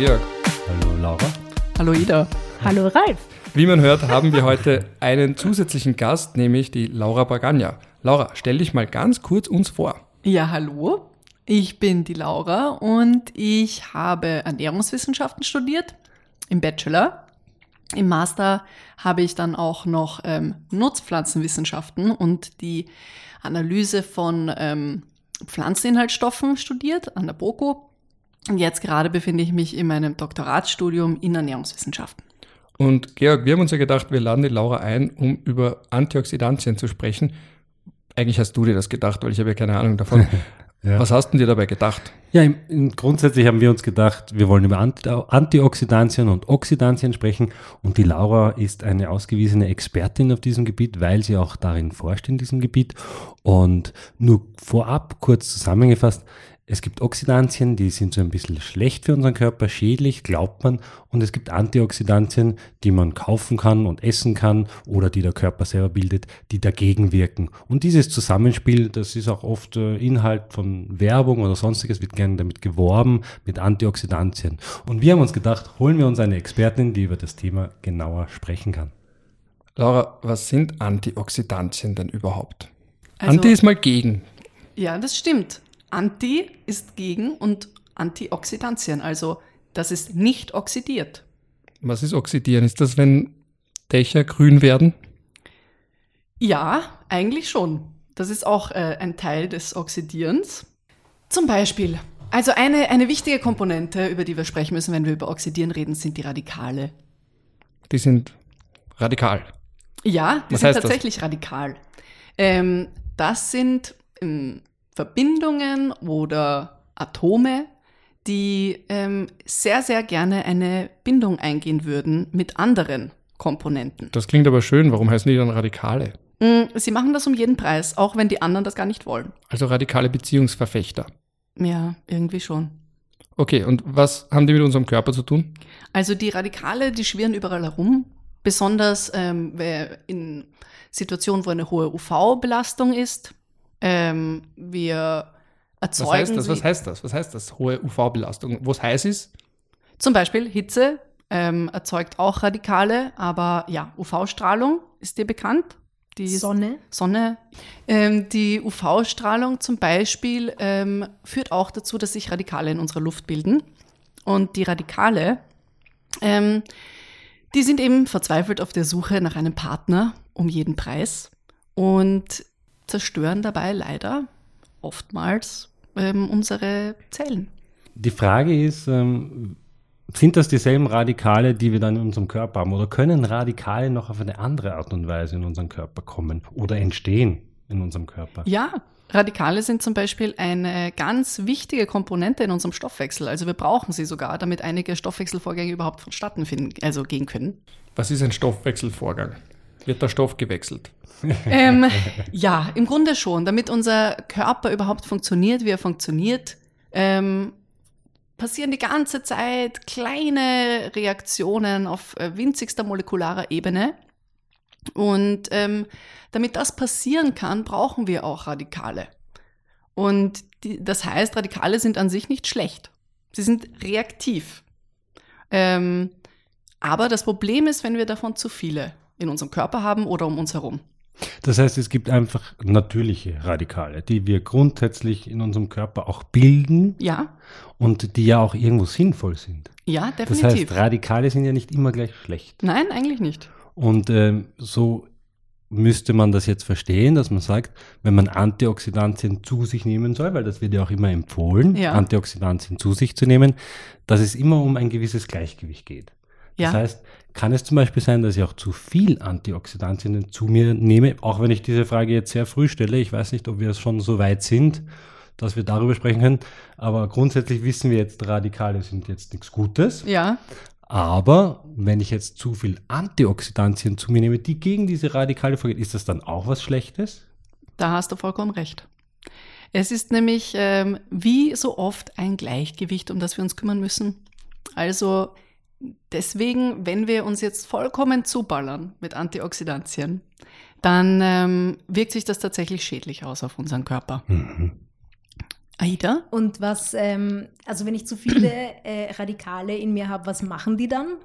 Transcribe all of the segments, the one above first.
Georg. Hallo Laura. Hallo Ida. Hallo Ralf. Wie man hört, haben wir heute einen zusätzlichen Gast, nämlich die Laura Bagagna. Laura, stell dich mal ganz kurz uns vor. Ja, hallo. Ich bin die Laura und ich habe Ernährungswissenschaften studiert im Bachelor. Im Master habe ich dann auch noch ähm, Nutzpflanzenwissenschaften und die Analyse von ähm, Pflanzeninhaltsstoffen studiert an der BOKU. Und jetzt gerade befinde ich mich in meinem Doktoratsstudium in Ernährungswissenschaften. Und Georg, wir haben uns ja gedacht, wir laden die Laura ein, um über Antioxidantien zu sprechen. Eigentlich hast du dir das gedacht, weil ich habe ja keine Ahnung davon. Ja. Was hast du dir dabei gedacht? Ja, im, im, grundsätzlich haben wir uns gedacht, wir wollen über Antioxidantien und Oxidantien sprechen und die Laura ist eine ausgewiesene Expertin auf diesem Gebiet, weil sie auch darin forscht in diesem Gebiet. Und nur vorab kurz zusammengefasst, es gibt Oxidantien, die sind so ein bisschen schlecht für unseren Körper, schädlich, glaubt man. Und es gibt Antioxidantien, die man kaufen kann und essen kann oder die der Körper selber bildet, die dagegen wirken. Und dieses Zusammenspiel, das ist auch oft äh, Inhalt von Werbung oder sonstiges, wird gerne damit geworben, mit Antioxidantien. Und wir haben uns gedacht, holen wir uns eine Expertin, die über das Thema genauer sprechen kann. Laura, was sind Antioxidantien denn überhaupt? Also, Anti ist mal gegen. Ja, das stimmt. Anti ist gegen und Antioxidantien, also das ist nicht oxidiert. Was ist oxidieren? Ist das, wenn Dächer grün werden? Ja, eigentlich schon. Das ist auch äh, ein Teil des Oxidierens. Zum Beispiel, also eine, eine wichtige Komponente, über die wir sprechen müssen, wenn wir über Oxidieren reden, sind die Radikale. Die sind radikal. Ja, die Was sind tatsächlich das? radikal. Ähm, das sind ähm, Verbindungen oder Atome, die ähm, sehr, sehr gerne eine Bindung eingehen würden mit anderen Komponenten. Das klingt aber schön. Warum heißen die dann Radikale? Mm, sie machen das um jeden Preis, auch wenn die anderen das gar nicht wollen. Also radikale Beziehungsverfechter. Ja, irgendwie schon. Okay, und was haben die mit unserem Körper zu tun? Also die Radikale, die schwirren überall herum, besonders ähm, in Situationen, wo eine hohe UV-Belastung ist, ähm, wir erzeugen. Was heißt das? Was heißt das? Was heißt das? Hohe UV-Belastung. Wo es heiß ist? Zum Beispiel Hitze ähm, erzeugt auch Radikale, aber ja, UV-Strahlung ist dir bekannt. Die Sonne. Sonne. Ähm, die UV-Strahlung zum Beispiel ähm, führt auch dazu, dass sich Radikale in unserer Luft bilden. Und die Radikale, ähm, die sind eben verzweifelt auf der Suche nach einem Partner um jeden Preis. Und zerstören dabei leider oftmals ähm, unsere Zellen. Die Frage ist, ähm, sind das dieselben Radikale, die wir dann in unserem Körper haben? Oder können Radikale noch auf eine andere Art und Weise in unseren Körper kommen oder entstehen in unserem Körper? Ja, Radikale sind zum Beispiel eine ganz wichtige Komponente in unserem Stoffwechsel. Also wir brauchen sie sogar, damit einige Stoffwechselvorgänge überhaupt vonstatten finden, also gehen können. Was ist ein Stoffwechselvorgang? Wird der Stoff gewechselt? Ähm, ja, im Grunde schon. Damit unser Körper überhaupt funktioniert, wie er funktioniert, ähm, passieren die ganze Zeit kleine Reaktionen auf äh, winzigster molekularer Ebene. Und ähm, damit das passieren kann, brauchen wir auch Radikale. Und die, das heißt, Radikale sind an sich nicht schlecht. Sie sind reaktiv. Ähm, aber das Problem ist, wenn wir davon zu viele in unserem Körper haben oder um uns herum. Das heißt, es gibt einfach natürliche Radikale, die wir grundsätzlich in unserem Körper auch bilden. Ja. Und die ja auch irgendwo sinnvoll sind. Ja, definitiv. Das heißt, Radikale sind ja nicht immer gleich schlecht. Nein, eigentlich nicht. Und ähm, so müsste man das jetzt verstehen, dass man sagt, wenn man Antioxidantien zu sich nehmen soll, weil das wird ja auch immer empfohlen, ja. Antioxidantien zu sich zu nehmen, dass es immer um ein gewisses Gleichgewicht geht. Das heißt, kann es zum Beispiel sein, dass ich auch zu viel Antioxidantien zu mir nehme, auch wenn ich diese Frage jetzt sehr früh stelle. Ich weiß nicht, ob wir schon so weit sind, dass wir darüber sprechen können. Aber grundsätzlich wissen wir jetzt, Radikale sind jetzt nichts Gutes. Ja. Aber wenn ich jetzt zu viel Antioxidantien zu mir nehme, die gegen diese Radikale vorgehen, ist das dann auch was Schlechtes? Da hast du vollkommen recht. Es ist nämlich ähm, wie so oft ein Gleichgewicht, um das wir uns kümmern müssen. Also deswegen, wenn wir uns jetzt vollkommen zuballern mit Antioxidantien, dann ähm, wirkt sich das tatsächlich schädlich aus auf unseren Körper. Mhm. Aida? Und was, ähm, also wenn ich zu viele äh, Radikale in mir habe, was machen die dann?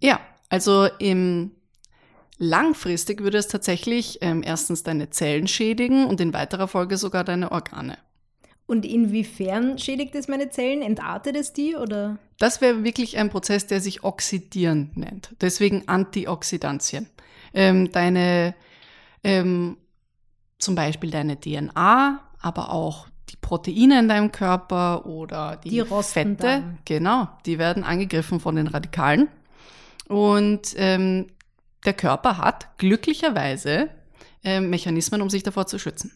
Ja, also im langfristig würde es tatsächlich ähm, erstens deine Zellen schädigen und in weiterer Folge sogar deine Organe. Und inwiefern schädigt es meine Zellen? Entartet es die oder? Das wäre wirklich ein Prozess, der sich Oxidieren nennt. Deswegen Antioxidantien. Ähm, deine, ähm, zum Beispiel deine DNA, aber auch die Proteine in deinem Körper oder die, Die Fette, dann. genau, die werden angegriffen von den Radikalen. Und ähm, der Körper hat glücklicherweise ähm, Mechanismen, um sich davor zu schützen.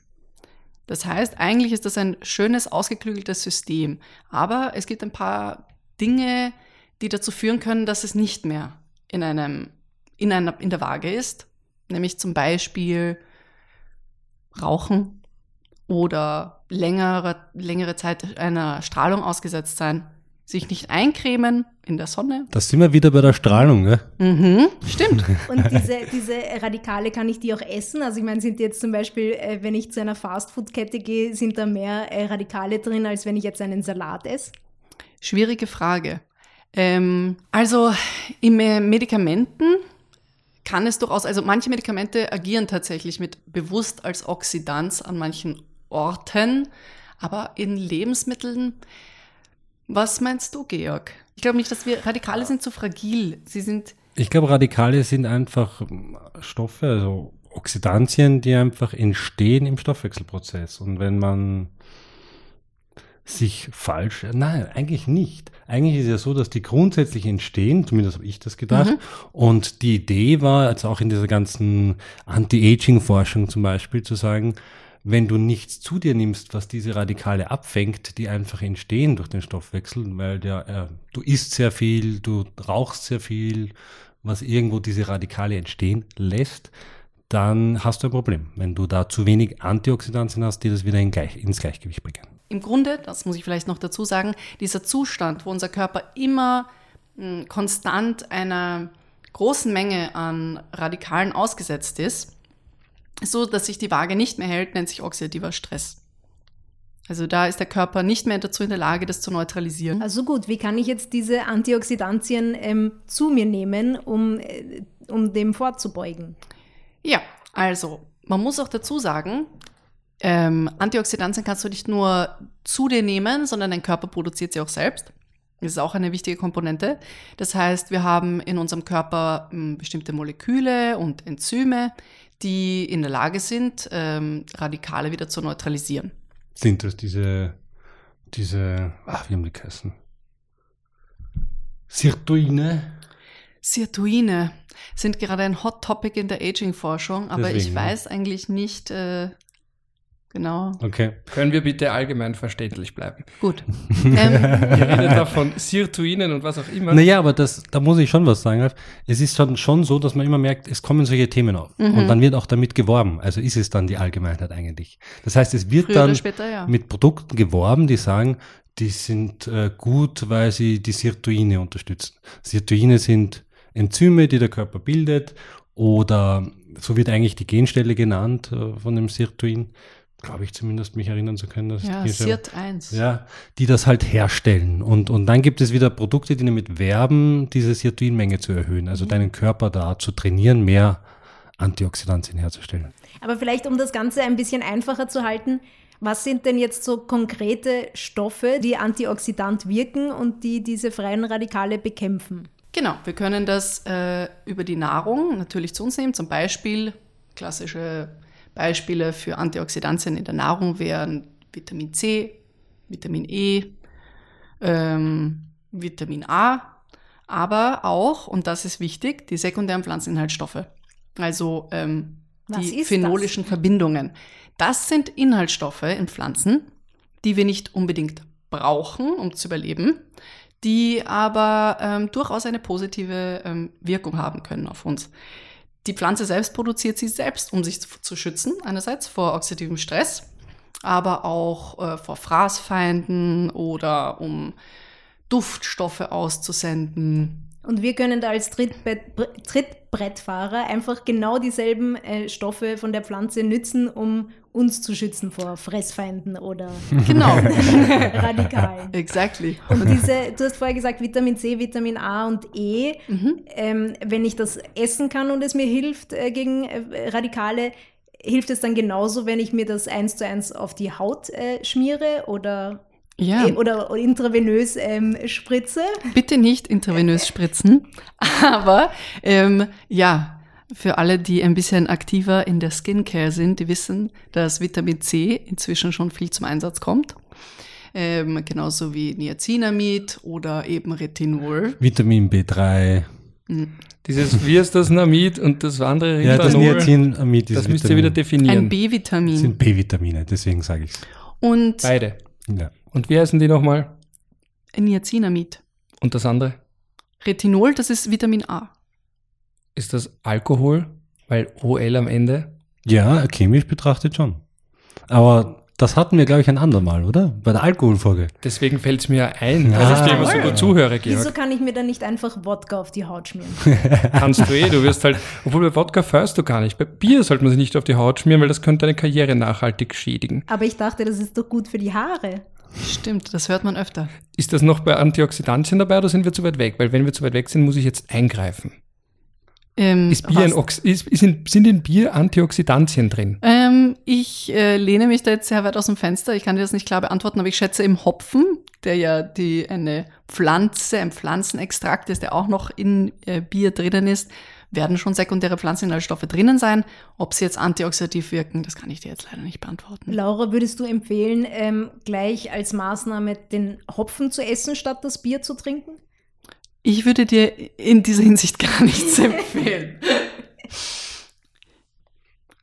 Das heißt, eigentlich ist das ein schönes, ausgeklügeltes System. Aber es gibt ein paar Dinge, die dazu führen können, dass es nicht mehr in, einem, in, einer, in der Waage ist. Nämlich zum Beispiel Rauchen oder längere, längere Zeit einer Strahlung ausgesetzt sein, sich nicht eincremen in der Sonne. Da sind wir wieder bei der Strahlung, ne? Mhm, stimmt. Und diese, diese Radikale, kann ich die auch essen? Also ich meine, sind jetzt zum Beispiel, äh, wenn ich zu einer Fastfood-Kette gehe, sind da mehr äh, Radikale drin, als wenn ich jetzt einen Salat esse? Schwierige Frage. Ähm, also in äh, Medikamenten kann es durchaus, also manche Medikamente agieren tatsächlich mit bewusst als Oxidanz an manchen Orten, aber in Lebensmitteln, was meinst du, Georg? Ich glaube nicht, dass wir, Radikale sind zu fragil. Sie sind, Ich glaube, Radikale sind einfach ähm, Stoffe, also Oxidantien, die einfach entstehen im Stoffwechselprozess. Und wenn man sich falsch, nein, eigentlich nicht. Eigentlich ist es ja so, dass die grundsätzlich entstehen, zumindest habe ich das gedacht. Mhm. Und die Idee war, also auch in dieser ganzen Anti-Aging-Forschung zum Beispiel, zu sagen, wenn du nichts zu dir nimmst, was diese Radikale abfängt, die einfach entstehen durch den Stoffwechsel, weil der, äh, du isst sehr viel, du rauchst sehr viel, was irgendwo diese Radikale entstehen lässt, dann hast du ein Problem, wenn du da zu wenig Antioxidantien hast, die das wieder in gleich, ins Gleichgewicht bringen. im Grunde, das muss ich vielleicht noch dazu sagen, dieser Zustand, wo unser Körper immer mh, konstant einer großen Menge an Radikalen ausgesetzt ist, so dass sich die Waage nicht mehr hält, nennt sich oxidativer Stress. Also da ist der Körper nicht mehr dazu in der Lage, das zu neutralisieren. Also gut, wie kann ich jetzt diese Antioxidantien ähm, zu mir nehmen, um, äh, um dem vorzubeugen? Ja, also man muss auch dazu sagen, ähm, Antioxidantien kannst du nicht nur zu dir nehmen, sondern dein Körper produziert sie auch selbst. Das ist auch eine wichtige Komponente. Das heißt, wir haben in unserem Körper m, bestimmte Moleküle und Enzyme, die in der Lage sind, ähm, Radikale wieder zu neutralisieren. Sind das diese, diese, ach, wie haben die geheißen? Sirtuine? Sirtuine sind gerade ein Hot Topic in der Aging-Forschung, aber ich Deswegen, ja. weiß eigentlich nicht äh, genau. Okay. Können wir bitte allgemein verständlich bleiben? Gut. ähm, Ihr redet da von Sirtuinen und was auch immer. Naja, aber das, da muss ich schon was sagen. Ralf. Es ist schon, schon so, dass man immer merkt, es kommen solche Themen auf. Mhm. Und dann wird auch damit geworben. Also ist es dann die Allgemeinheit eigentlich. Das heißt, es wird früher dann später, ja. mit Produkten geworben, die sagen, die sind äh, gut, weil sie die Sirtuine unterstützen. Sirtuine sind Enzyme, die der Körper bildet oder so wird eigentlich die Genstelle genannt äh, von dem Sirtuin. Glaube ich zumindest, mich erinnern zu können, dass Ja, Sirt 1. ja, die das halt herstellen. Und, und dann gibt es wieder Produkte, die damit werben, diese Sirtuinmenge zu erhöhen. Also deinen Körper da zu trainieren, mehr Antioxidantien herzustellen. Aber vielleicht, um das Ganze ein bisschen einfacher zu halten, was sind denn jetzt so konkrete Stoffe, die antioxidant wirken und die diese freien Radikale bekämpfen? Genau, wir können das äh, über die Nahrung natürlich zu uns nehmen. Zum Beispiel klassische Beispiele für Antioxidantien in der Nahrung wären Vitamin C, Vitamin E, ähm, Vitamin A, aber auch, und das ist wichtig, die sekundären Pflanzeninhaltsstoffe. Also ähm, die phenolischen Verbindungen. Das sind Inhaltsstoffe in Pflanzen, die wir nicht unbedingt brauchen, um zu überleben, die aber ähm, durchaus eine positive ähm, Wirkung haben können auf uns. Die Pflanze selbst produziert sie selbst, um sich zu, schützen, einerseits vor oxidativem Stress, aber auch äh, vor Fraßfeinden oder um Duftstoffe auszusenden. Und wir können da als Trittbrett, Trittbrettfahrer einfach genau dieselben äh, Stoffe von der Pflanze nützen, um uns zu schützen vor Fressfeinden oder Genau. Radikalen. exactly. Und diese, du hast vorher gesagt, Vitamin C, Vitamin A und E. Ähm, wenn ich das essen kann und es mir hilft äh, gegen äh, Radikale, hilft es dann genauso, wenn ich mir das eins zu eins auf die Haut äh, schmiere oder, Ja. äh, oder intravenös ähm, spritze? Bitte nicht intravenös spritzen. Aber ähm, ja, für alle, die ein bisschen aktiver in der Skincare sind, die wissen, dass Vitamin C inzwischen schon viel zum Einsatz kommt. Ähm, genauso wie Niacinamid oder eben Retinol. Vitamin B3. Dieses, wie ist das Namid und das andere Ja, das Rindanol, Niacinamid ist das müsst ihr wieder Vitamin. definieren. Ein B-Vitamin. sind B-Vitamine, deswegen sage ich es. Und Beide. Ja. Und wie heißen die nochmal? Niacinamid. Und das andere? Retinol, das ist Vitamin A. Ist das Alkohol? Weil OL am Ende? ja, chemisch betrachtet schon. Aber das hatten wir, glaube ich, ein andermal, oder? Bei der Alkoholfolge. Deswegen fällt es mir ein, Ah. weil ich dir immer so gut zuhöre, Wieso Georg. kann ich mir dann nicht einfach Wodka auf die Haut schmieren? Kannst du eh, du wirst halt, obwohl bei Wodka fährst du gar nicht. Bei Bier sollte man sich nicht auf die Haut schmieren, weil das könnte deine Karriere nachhaltig schädigen. Aber ich dachte, das ist doch gut für die Haare. Stimmt, das hört man öfter. Ist das noch bei Antioxidantien dabei oder sind wir zu weit weg? Weil wenn wir zu weit weg sind, muss ich jetzt eingreifen. Ähm, Ist Bier ein Ox ist, ist in, sind in Bier Antioxidantien drin? Ähm, ich äh, lehne mich da jetzt sehr weit aus dem Fenster. Ich kann dir das nicht klar beantworten, aber ich schätze im Hopfen, der ja die eine Pflanze, ein Pflanzenextrakt ist, der auch noch in äh, Bier drinnen ist, werden schon sekundäre Pflanzeninhaltsstoffe drinnen sein. Ob sie jetzt antioxidativ wirken, das kann ich dir jetzt leider nicht beantworten. Laura, würdest du empfehlen, ähm, gleich als Maßnahme den Hopfen zu essen, statt das Bier zu trinken? Ich würde dir in dieser Hinsicht gar nichts empfehlen.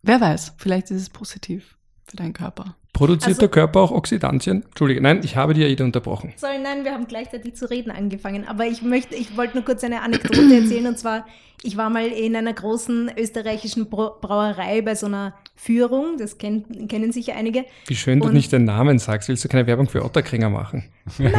Wer weiß, vielleicht ist es positiv für deinen Körper. Produziert Also- der Körper auch Oxidantien? Entschuldige, nein, ich habe dir Aida unterbrochen. Sorry, nein, wir haben gleichzeitig zu reden angefangen. Aber ich möchte, ich wollte nur kurz eine Anekdote erzählen. Und zwar, ich war mal in einer großen österreichischen Bra- Brauerei bei so einer Führung. Das kennt, kennen sicher einige. Wie schön du Und- nicht den Namen sagst. Willst du keine Werbung für Otterkringer machen? Nein.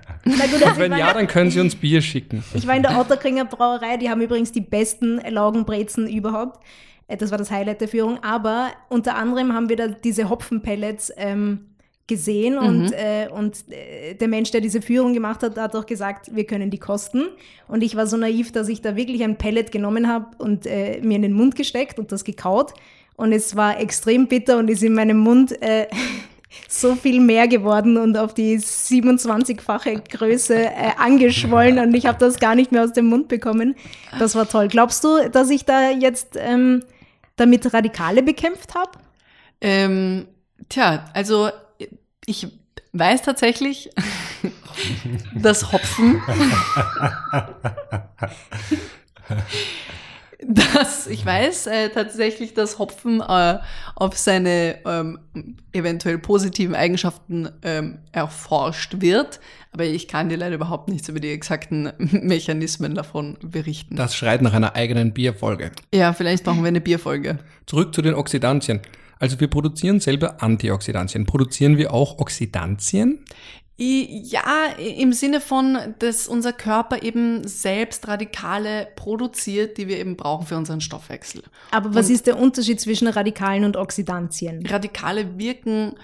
Na gut, also Wenn ja, dann können sie uns Bier schicken. ich war in der Otterkringer Brauerei. Die haben übrigens die besten Laugenbrezen überhaupt. Äh, Das war das Highlight der Führung. Aber unter anderem haben wir da diese Hopfenpellets ähm, gesehen und, äh, und äh, der Mensch, der diese Führung gemacht hat, hat auch gesagt, wir können die kosten. Und ich war so naiv, dass ich da wirklich ein Pellet genommen habe und äh, mir in den Mund gesteckt und das gekaut. Und es war extrem bitter und ist in meinem Mund äh, so viel mehr geworden und auf die 27-fache Größe angeschwollen und ich habe das gar nicht mehr aus dem Mund bekommen. Das war toll. Glaubst du, dass ich da jetzt ähm, damit Radikale bekämpft habe? Ähm, tja, also ich weiß tatsächlich, dass Hopfen, dass ich weiß äh, tatsächlich, dass Hopfen äh, auf seine ähm, eventuell positiven Eigenschaften ähm, erforscht wird, aber ich kann dir leider überhaupt nichts über die exakten Mechanismen davon berichten. Das schreit nach einer eigenen Bierfolge. ja, vielleicht machen wir eine Bierfolge. Zurück zu den Oxidantien. Also wir produzieren selber Antioxidantien. Produzieren wir auch Oxidantien? Ja, im Sinne von, dass unser Körper eben selbst Radikale produziert, die wir eben brauchen für unseren Stoffwechsel. Aber was Und- ist der Unterschied zwischen Radikalen und Oxidantien? Radikale wirken,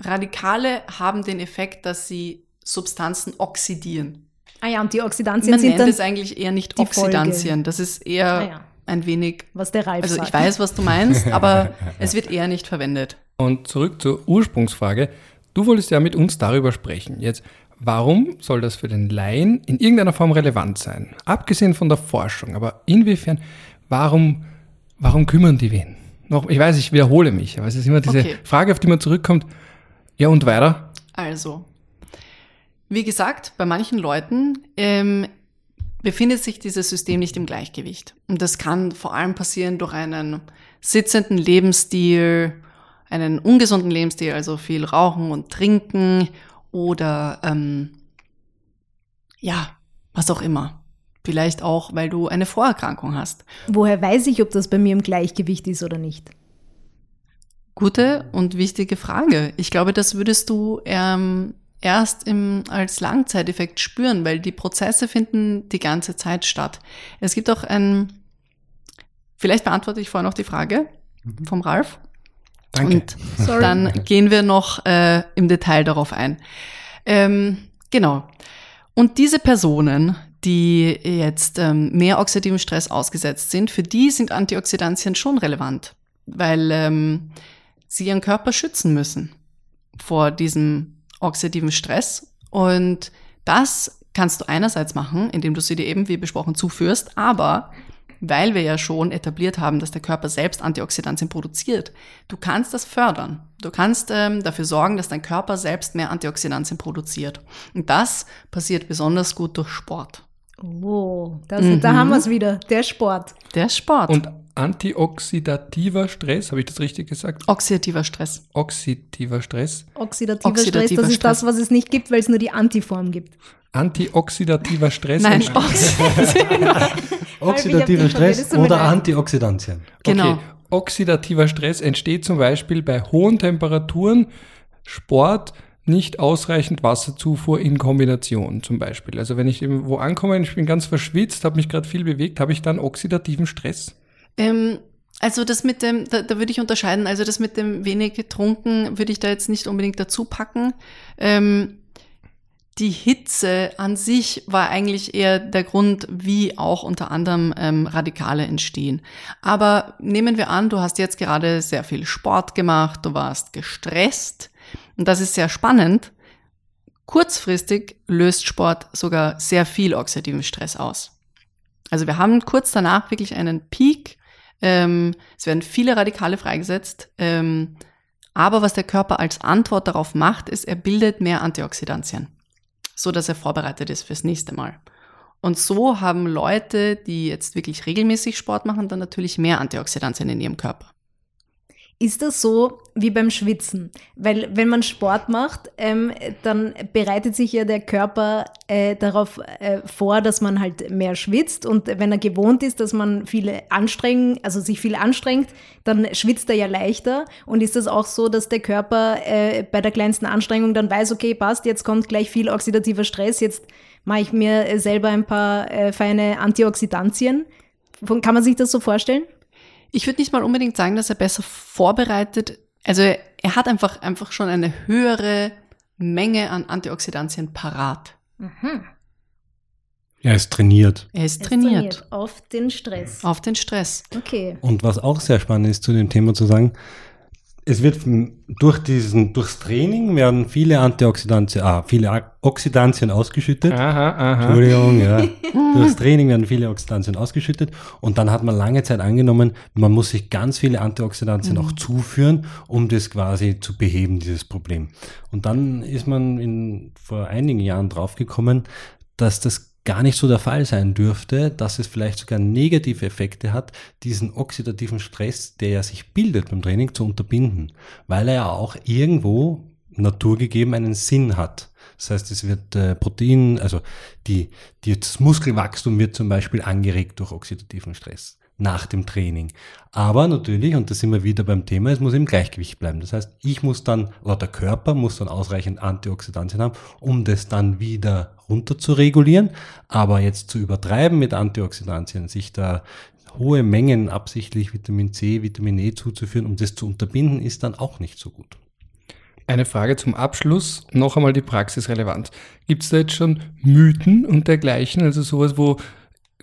Radikale haben den Effekt, dass sie Substanzen oxidieren. Ah ja, und die Oxidantien Man sind nennt dann, es eigentlich eher nicht die Folge. Oxidantien. Das ist eher Ah ja. ein wenig, was der Ralf also sagt. ich weiß, was du meinst, aber es wird eher nicht verwendet. Und zurück zur Ursprungsfrage. Du wolltest ja mit uns darüber sprechen. Jetzt, warum soll das für den Laien in irgendeiner Form relevant sein? Abgesehen von der Forschung, aber inwiefern, warum, warum kümmern die wen? Noch, ich weiß, ich wiederhole mich, aber es ist immer diese Okay. Frage, auf die man zurückkommt. Ja, und weiter? Also, wie gesagt, bei manchen Leuten ähm, befindet sich dieses System nicht im Gleichgewicht. Und das kann vor allem passieren durch einen sitzenden Lebensstil, einen ungesunden Lebensstil, also viel Rauchen und Trinken oder ähm, ja, was auch immer. Vielleicht auch, weil du eine Vorerkrankung hast. Woher weiß ich, ob das bei mir im Gleichgewicht ist oder nicht? Gute und wichtige Frage. Ich glaube, das würdest du ähm, erst im, als Langzeiteffekt spüren, weil die Prozesse finden die ganze Zeit statt. Es gibt auch ein, vielleicht beantworte ich vorher noch die Frage. vom Ralf. Danke. Und Sorry. dann gehen wir noch äh, im Detail darauf ein. Ähm, genau. Und diese Personen, die jetzt ähm, mehr oxidativen Stress ausgesetzt sind, für die sind Antioxidantien schon relevant, weil ähm, sie ihren Körper schützen müssen vor diesem oxidativen Stress. Und das kannst du einerseits machen, indem du sie dir eben, wie besprochen, zuführst, aber weil wir ja schon etabliert haben, dass der Körper selbst Antioxidantien produziert, du kannst das fördern. Du kannst ähm, dafür sorgen, dass dein Körper selbst mehr Antioxidantien produziert. Und das passiert besonders gut durch Sport. Oh, das, Mhm. da haben wir es wieder. Der Sport. Der Sport. Und antioxidativer Stress, habe ich das richtig gesagt? oxidativer Stress. Oxidativer Stress. Oxidativer, Oxidativer Stress, das ist Stress. das, was es nicht gibt, weil es nur die Antiform gibt. Antioxidativer Stress. Nein, entsteht- Oxidativer Stress oder. Antioxidantien. Genau. Okay. Oxidativer Stress entsteht zum Beispiel bei hohen Temperaturen, Sport, nicht ausreichend Wasserzufuhr in Kombination zum Beispiel. Also wenn ich irgendwo ankomme und ich bin ganz verschwitzt, habe mich gerade viel bewegt, habe ich dann oxidativen Stress? Ähm, also das mit dem, da, da würde ich unterscheiden, also das mit dem wenig getrunken würde ich da jetzt nicht unbedingt dazu packen. Ähm, die Hitze an sich war eigentlich eher der Grund, wie auch unter anderem ähm, Radikale entstehen. Aber nehmen wir an, du hast jetzt gerade sehr viel Sport gemacht, du warst gestresst und das ist sehr spannend. Kurzfristig löst Sport sogar sehr viel oxidativen Stress aus. Also wir haben kurz danach wirklich einen Peak. Ähm, es werden viele Radikale freigesetzt. Ähm, aber was der Körper als Antwort darauf macht, ist, er bildet mehr Antioxidantien, so dass er vorbereitet ist fürs nächste Mal. Und so haben Leute, die jetzt wirklich regelmäßig Sport machen, dann natürlich mehr Antioxidantien in ihrem Körper. Ist das so wie beim Schwitzen? Weil wenn man Sport macht, ähm, dann bereitet sich ja der Körper äh, darauf äh, vor, dass man halt mehr schwitzt. Und wenn er gewohnt ist, dass man viele anstrengen, also sich viel anstrengt, dann schwitzt er ja leichter. Und ist das auch so, dass der Körper äh, bei der kleinsten Anstrengung dann weiß, okay, passt, jetzt kommt gleich viel oxidativer Stress, jetzt mache ich mir selber ein paar äh, feine Antioxidantien. Kann man sich das so vorstellen? Ich würde nicht mal unbedingt sagen, dass er besser vorbereitet, also er, er hat einfach, einfach schon eine höhere Menge an Antioxidantien parat. Er ist trainiert. Er ist Es trainiert, auf den Stress. auf den Stress. Okay. Und was auch sehr spannend ist zu dem Thema zu sagen, es wird durch diesen, durchs Training werden viele Antioxidantien, ah, viele Oxidantien ausgeschüttet. Aha, aha. Entschuldigung, ja. Durchs Training werden viele Oxidantien ausgeschüttet und dann hat man lange Zeit angenommen, man muss sich ganz viele Antioxidantien auch zuführen, um das quasi zu beheben, dieses Problem. Und dann ist man in, vor einigen Jahren draufgekommen, dass das gar nicht so der Fall sein dürfte, dass es vielleicht sogar negative Effekte hat, diesen oxidativen Stress, der ja sich bildet beim Training, zu unterbinden, weil er ja auch irgendwo naturgegeben einen Sinn hat. Das heißt, es wird äh, Protein, also die, die, das Muskelwachstum wird zum Beispiel angeregt durch oxidativen Stress nach dem Training. Aber natürlich, und da sind wir wieder beim Thema, es muss im Gleichgewicht bleiben. Das heißt, ich muss dann, oder der Körper muss dann ausreichend Antioxidantien haben, um das dann wieder runter zu regulieren. Aber jetzt zu übertreiben mit Antioxidantien, sich da hohe Mengen absichtlich Vitamin C, Vitamin E zuzuführen, um das zu unterbinden, ist dann auch nicht so gut. Eine Frage zum Abschluss, noch einmal die Praxisrelevanz. Gibt es da jetzt schon Mythen und dergleichen, also sowas, wo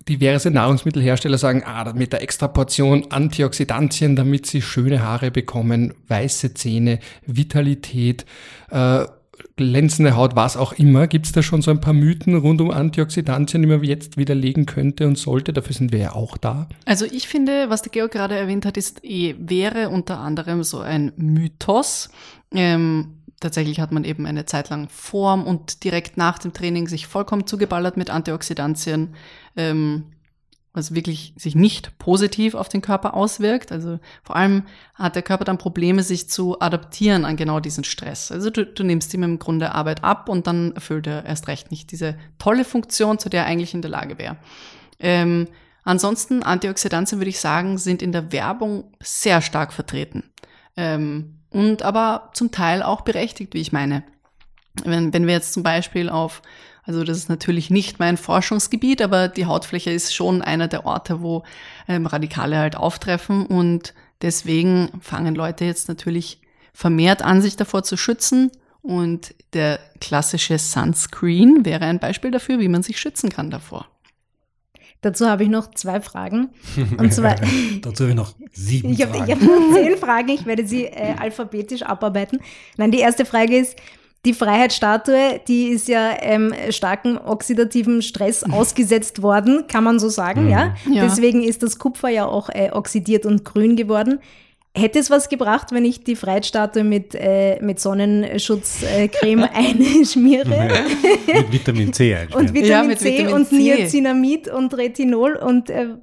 diverse Nahrungsmittelhersteller sagen, ah, mit der Extraportion Antioxidantien, damit sie schöne Haare bekommen, weiße Zähne, Vitalität, äh, glänzende Haut, was auch immer. Gibt es da schon so ein paar Mythen rund um Antioxidantien, die man jetzt widerlegen könnte und sollte? Dafür sind wir ja auch da. Also ich finde, was der Georg gerade erwähnt hat, ist eh, wäre unter anderem so ein Mythos. Ähm, tatsächlich hat man eben eine Zeit lang vorm und direkt nach dem Training sich vollkommen zugeballert mit Antioxidantien, ähm, was wirklich sich nicht positiv auf den Körper auswirkt. Also vor allem hat der Körper dann Probleme, sich zu adaptieren an genau diesen Stress. Also du, du nimmst ihm im Grunde Arbeit ab und dann erfüllt er erst recht nicht diese tolle Funktion, zu der er eigentlich in der Lage wäre. Ähm, ansonsten, Antioxidantien, würde ich sagen, sind in der Werbung sehr stark vertreten. Ähm, und aber zum Teil auch berechtigt, wie ich meine. Wenn, wenn wir jetzt zum Beispiel auf, also das ist natürlich nicht mein Forschungsgebiet, aber die Hautfläche ist schon einer der Orte, wo ähm, Radikale halt auftreffen und Deswegen fangen Leute jetzt natürlich vermehrt an, sich davor zu schützen. Und der klassische Sunscreen wäre ein Beispiel dafür, wie man sich schützen kann davor. Dazu habe ich noch zwei Fragen. Und zwar, Dazu habe ich noch sieben ich habe Fragen. ich hab noch zehn Fragen, ich werde sie äh, alphabetisch abarbeiten. Nein, die erste Frage ist, die Freiheitsstatue, die ist ja ähm, starken oxidativen Stress ausgesetzt worden, kann man so sagen, ja? Ja. Deswegen ist das Kupfer ja auch äh, oxidiert und grün geworden. Hätte es was gebracht, wenn ich die Freiheitsstatue mit, äh, mit Sonnenschutzcreme einschmiere? Mit Vitamin C einschmieren. Und Vitamin Ja, mit C Vitamin und C. Niacinamid und Retinol und äh,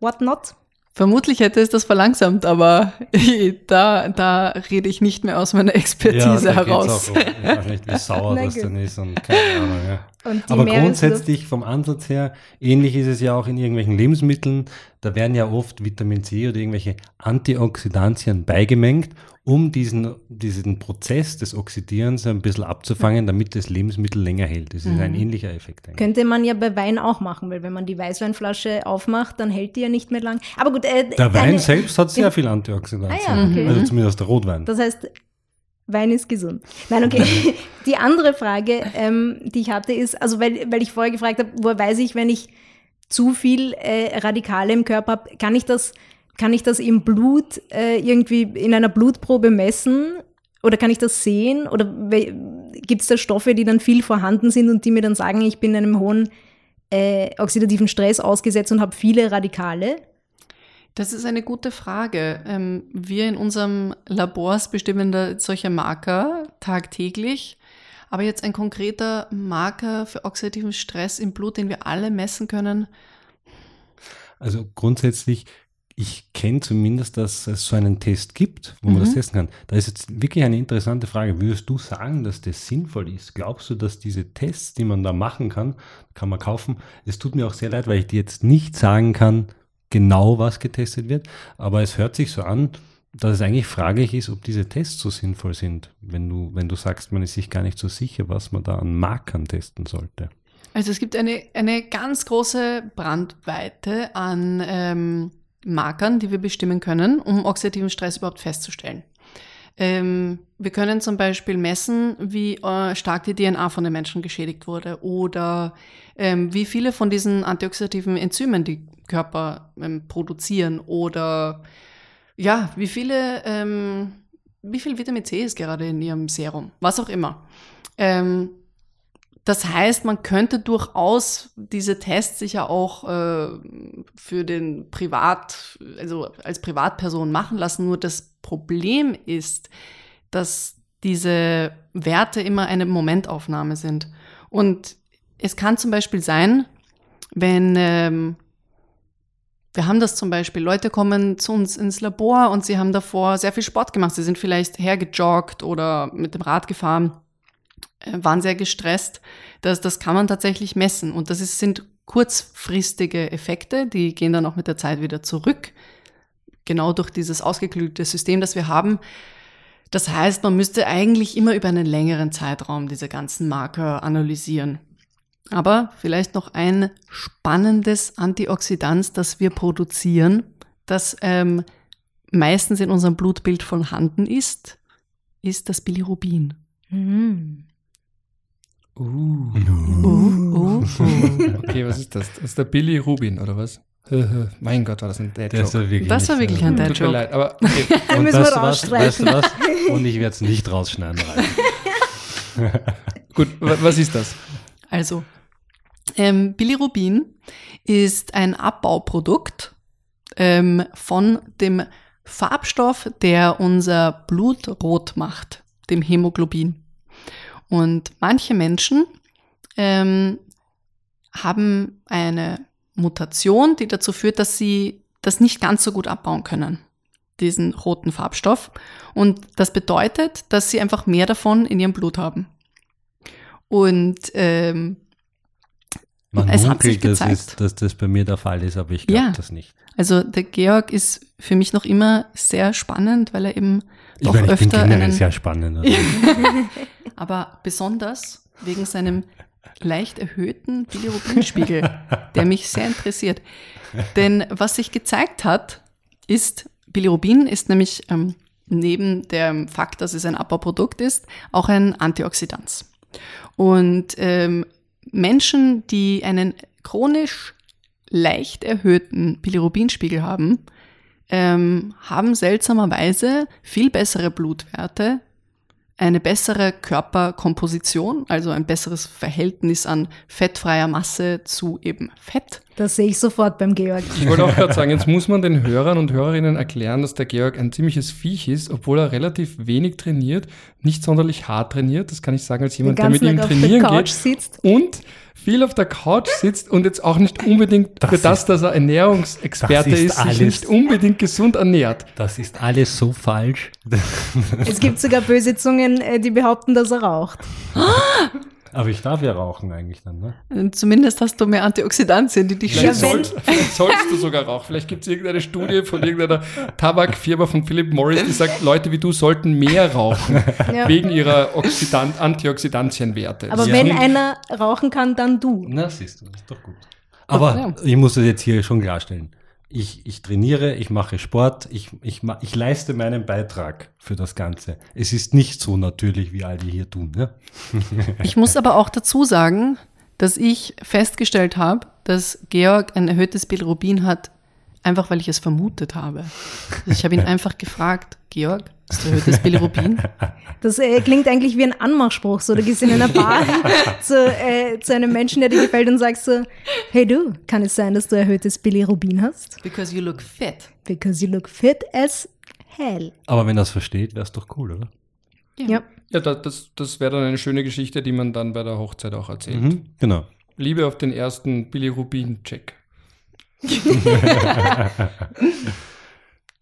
what not? Vermutlich hätte es das verlangsamt, aber da, da rede ich nicht mehr aus meiner Expertise geht's heraus. Auch um, ich weiß nicht, wie sauer das dann ist und keine Ahnung. Ja. Aber Meeresluft- grundsätzlich vom Ansatz her, ähnlich ist es ja auch in irgendwelchen Lebensmitteln, da werden ja oft Vitamin C oder irgendwelche Antioxidantien beigemengt, um diesen, diesen Prozess des Oxidierens ein bisschen abzufangen, damit das Lebensmittel länger hält. Das ist ein ähnlicher Effekt. Eigentlich. Könnte man ja bei Wein auch machen, weil wenn man die Weißweinflasche aufmacht, dann hält die ja nicht mehr lang. Aber gut, äh, Der Wein eine- selbst hat sehr viel Antioxidantien. Ah ja, okay. Also zumindest der Rotwein. Das heißt, Wein ist gesund. Nein, okay. Die andere Frage, ähm, die ich hatte, ist, also weil, weil ich vorher gefragt habe, woher weiß ich, wenn ich zu viel äh, Radikale im Körper habe, kann ich das, kann ich das im Blut äh, irgendwie in einer Blutprobe messen? Oder kann ich das sehen? Oder gibt es da Stoffe, die dann viel vorhanden sind und die mir dann sagen, ich bin einem hohen äh, oxidativen Stress ausgesetzt und habe viele Radikale? Das ist eine gute Frage. Ähm, wir in unserem Labors bestimmen da solche Marker tagtäglich. Aber jetzt ein konkreter Marker für oxidativen Stress im Blut, den wir alle messen können. Also grundsätzlich, ich kenne zumindest, dass es so einen Test gibt, wo man das Mhm. testen kann. Da ist jetzt wirklich eine interessante Frage. Würdest du sagen, dass das sinnvoll ist? Glaubst du, dass diese Tests, die man da machen kann, kann man kaufen? Es tut mir auch sehr leid, weil ich dir jetzt nicht sagen kann, genau was getestet wird, aber es hört sich so an, dass es eigentlich fraglich ist, ob diese Tests so sinnvoll sind, wenn du, wenn du sagst, man ist sich gar nicht so sicher, was man da an Markern testen sollte. Also es gibt eine, eine ganz große Brandweite an ähm, Markern, die wir bestimmen können, um oxidativen Stress überhaupt festzustellen. Ähm, wir können zum Beispiel messen, wie äh, stark die DNA von den Menschen geschädigt wurde oder ähm, wie viele von diesen antioxidativen Enzymen die Körper ähm, produzieren oder ja, wie viele, ähm, wie viel Vitamin C ist gerade in ihrem Serum, was auch immer. Ähm, das heißt, man könnte durchaus diese Tests sicher auch äh, für den Privat, also als Privatperson machen lassen. Nur das Problem ist, dass diese Werte immer eine Momentaufnahme sind. Und es kann zum Beispiel sein, wenn ähm, wir haben das zum Beispiel, Leute kommen zu uns ins Labor und sie haben davor sehr viel Sport gemacht. Sie sind vielleicht hergejoggt oder mit dem Rad gefahren waren sehr gestresst. Das, das kann man tatsächlich messen. Und das ist, sind kurzfristige Effekte, die gehen dann auch mit der Zeit wieder zurück. Genau durch dieses ausgeklügelte System, das wir haben. Das heißt, man müsste eigentlich immer über einen längeren Zeitraum diese ganzen Marker analysieren. Aber vielleicht noch ein spannendes Antioxidant, das wir produzieren, das ähm, meistens in unserem Blutbild vorhanden ist, ist das Bilirubin. Mhm. Uh. Oh, oh. Okay, was ist das? Das ist der Billy Rubin, oder was? mein Gott, war das ein Dad Der ist ja wirklich Das war wirklich ein Tut mir Dad-Joke. leid, aber okay. Und Müssen wir weißt du was? Weißt rausstreichen. du was? Und ich werde es nicht rausschneiden. Gut, wa- was ist das? Also, ähm, Bilirubin ist ein Abbauprodukt ähm, von dem Farbstoff, der unser Blut rot macht, dem Hämoglobin. Und manche Menschen ähm, haben eine Mutation, die dazu führt, dass sie das nicht ganz so gut abbauen können, diesen roten Farbstoff. Und das bedeutet, dass sie einfach mehr davon in ihrem Blut haben. Und ähm, Man Es hat sich munkelt, dass, gezeigt. es, dass das bei mir der Fall ist, aber ich glaube Ja. das nicht. Also der Georg ist für mich noch immer sehr spannend, weil er eben Ich doch meine, ich bin öfter generell einen, sehr spannend. Also. aber besonders wegen seinem leicht erhöhten Bilirubinspiegel, der mich sehr interessiert. Denn was sich gezeigt hat, ist, Bilirubin ist nämlich ähm, neben dem Fakt, dass es ein Abbauprodukt ist, auch ein Antioxidant. Und ähm, Menschen, die einen chronisch leicht erhöhten Bilirubinspiegel haben, ähm, haben seltsamerweise viel bessere Blutwerte, eine bessere Körperkomposition, also ein besseres Verhältnis an fettfreier Masse zu eben Fett. Das sehe ich sofort beim Georg. Ich wollte auch gerade sagen, jetzt muss man den Hörern und Hörerinnen erklären, dass der Georg ein ziemliches Viech ist, obwohl er relativ wenig trainiert, nicht sonderlich hart trainiert. Das kann ich sagen als jemand, der mit ihm trainieren auf der Couch geht. sitzt. Und viel auf der Couch sitzt und jetzt auch nicht unbedingt Das für das, dass er Ernährungsexperte das ist ist, sich alles- nicht unbedingt gesund ernährt. Das ist alles so falsch. Es gibt sogar böse Zungen, äh, die behaupten, dass er raucht. Aber ich darf ja rauchen eigentlich dann, ne? Und Zumindest hast du mehr Antioxidantien, die dich schützen. soll, vielleicht sollst du sogar rauchen. Vielleicht gibt es irgendeine Studie von irgendeiner Tabakfirma von Philip Morris, die sagt, Leute wie du sollten mehr rauchen, Ja. wegen ihrer Oxidant Antioxidantienwerte. Aber Das wenn einer rauchen kann, dann du. Na, siehst du, ist doch gut. Aber Ja. ich muss es jetzt hier schon klarstellen. Ich, ich trainiere, ich mache Sport, ich, ich, ich leiste meinen Beitrag für das Ganze. Es ist nicht so natürlich, wie all die hier tun. Ne? Ich muss aber auch dazu sagen, dass ich festgestellt habe, dass Georg ein erhöhtes Bilirubin hat, einfach weil ich es vermutet habe. Also ich habe ihn einfach gefragt, Georg, hast du erhöhtes Bilirubin? Das äh, klingt eigentlich wie ein Anmachspruch. So, du gehst in einer Bar zu, äh, zu einem Menschen, der dir gefällt und sagst so, hey du, kann es sein, dass du erhöhtes Bilirubin hast? Because you look fit. Because you look fit as hell. Aber wenn das versteht, wäre es doch cool, oder? Ja. Ja, da- das, das wäre dann eine schöne Geschichte, die man dann bei der Hochzeit auch erzählt. Mhm, genau. Liebe auf den ersten Bilirubin-Check.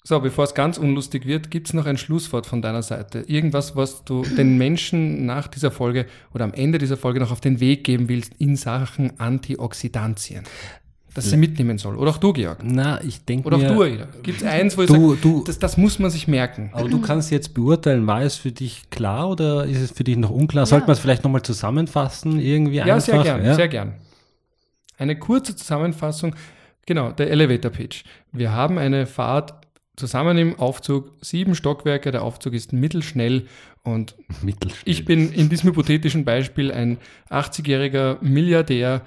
so, bevor es ganz unlustig wird, gibt es noch ein Schlusswort von deiner Seite. Irgendwas, was du den Menschen nach dieser Folge oder am Ende dieser Folge noch auf den Weg geben willst in Sachen Antioxidantien. Das sie mitnehmen soll. Oder auch du, Georg. Na, ich denke Oder auch du, Aida. Gibt es eins, wo ich Du- sage, du- das, das muss man sich merken. aber du kannst jetzt beurteilen, war es für dich klar oder ist es für dich noch unklar? Sollte man es vielleicht nochmal zusammenfassen, irgendwie Ja, einfach? sehr gern, Ja? sehr gern. Eine kurze Zusammenfassung. Genau, der Elevator Pitch. Wir haben eine Fahrt zusammen im Aufzug, sieben Stockwerke, der Aufzug ist mittelschnell und Mittelschnell. ich bin in diesem hypothetischen Beispiel ein 80-jähriger Milliardär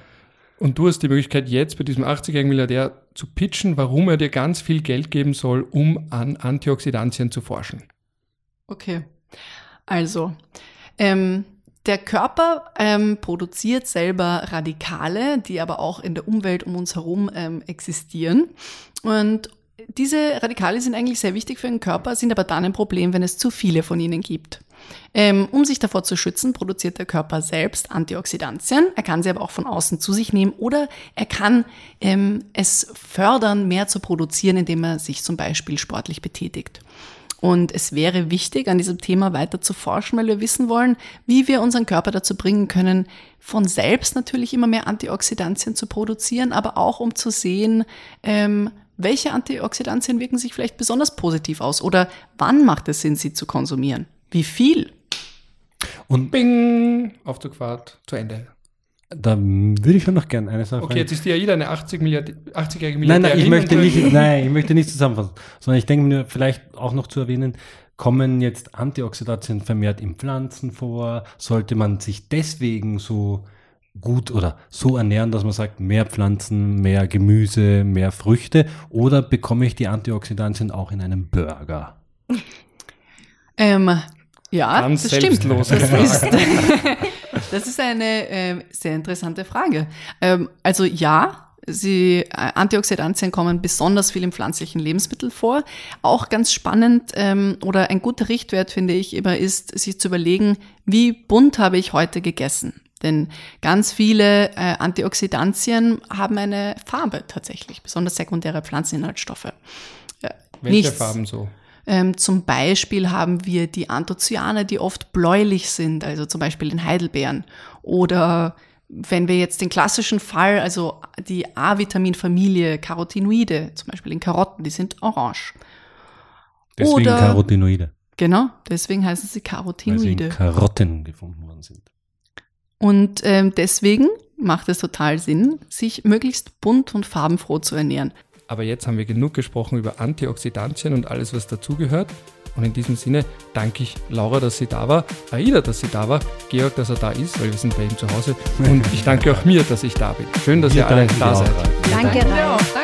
und du hast die Möglichkeit jetzt bei diesem 80-jährigen Milliardär zu pitchen, warum er dir ganz viel Geld geben soll, um an Antioxidantien zu forschen. Okay. Also, ähm, der Körper ähm, produziert selber Radikale, die aber auch in der Umwelt um uns herum ähm, existieren. Und diese Radikale sind eigentlich sehr wichtig für den Körper, sind aber dann ein Problem, wenn es zu viele von ihnen gibt. Ähm, um sich davor zu schützen, produziert der Körper selbst Antioxidantien. Er kann sie aber auch von außen zu sich nehmen oder er kann ähm, es fördern, mehr zu produzieren, indem er sich zum Beispiel sportlich betätigt. Und es wäre wichtig, an diesem Thema weiter zu forschen, weil wir wissen wollen, wie wir unseren Körper dazu bringen können, von selbst natürlich immer mehr Antioxidantien zu produzieren, aber auch um zu sehen, ähm, welche Antioxidantien wirken sich vielleicht besonders positiv aus oder wann macht es Sinn, sie zu konsumieren? Wie viel? Und Bing! Aufzugfahrt zu Ende. da würde ich schon noch gerne eine Sache Okay, fragen. jetzt ist die AIDA eine 80 Milliard 80-jährige Nein, nein, ich möchte nicht, nein, ich möchte nicht zusammenfassen, sondern ich denke mir vielleicht auch noch zu erwähnen, kommen jetzt Antioxidantien vermehrt in Pflanzen vor? Sollte man sich deswegen so gut oder so ernähren, dass man sagt, mehr Pflanzen, mehr Gemüse, mehr Früchte? Oder bekomme ich die Antioxidantien auch in einem Burger? Ähm, ja, Ganz das stimmt. Das ist, das ist eine ähm, sehr interessante Frage. Ähm, also ja, sie, äh, Antioxidantien kommen besonders viel in pflanzlichen Lebensmitteln vor. Auch ganz spannend ähm, oder ein guter Richtwert, finde ich, immer ist, sich zu überlegen, wie bunt habe ich heute gegessen. Denn ganz viele äh, Antioxidantien haben eine Farbe tatsächlich, besonders sekundäre Pflanzeninhaltsstoffe. Äh, Welche nichts- Farben so? ähm, zum Beispiel haben wir die Anthocyane, die oft bläulich sind, also zum Beispiel in Heidelbeeren. Oder wenn wir jetzt den klassischen Fall, also die A-Vitamin-Familie, Carotinoide, zum Beispiel in Karotten, die sind orange. Deswegen Oder- Carotinoide, Genau, deswegen heißen sie weil sie in Carotinoide. Karotten gefunden worden sind. Und ähm, deswegen macht es total Sinn, sich möglichst bunt und farbenfroh zu ernähren. Aber jetzt haben wir genug gesprochen über Antioxidantien und alles, was dazugehört. Und in diesem Sinne danke ich Laura, dass sie da war, Aida, dass sie da war, Georg, dass er da ist, weil wir sind bei ihm zu Hause. Und ich danke auch mir, dass ich da bin. Schön, dass Wir ihr alle da seid. Danke, danke.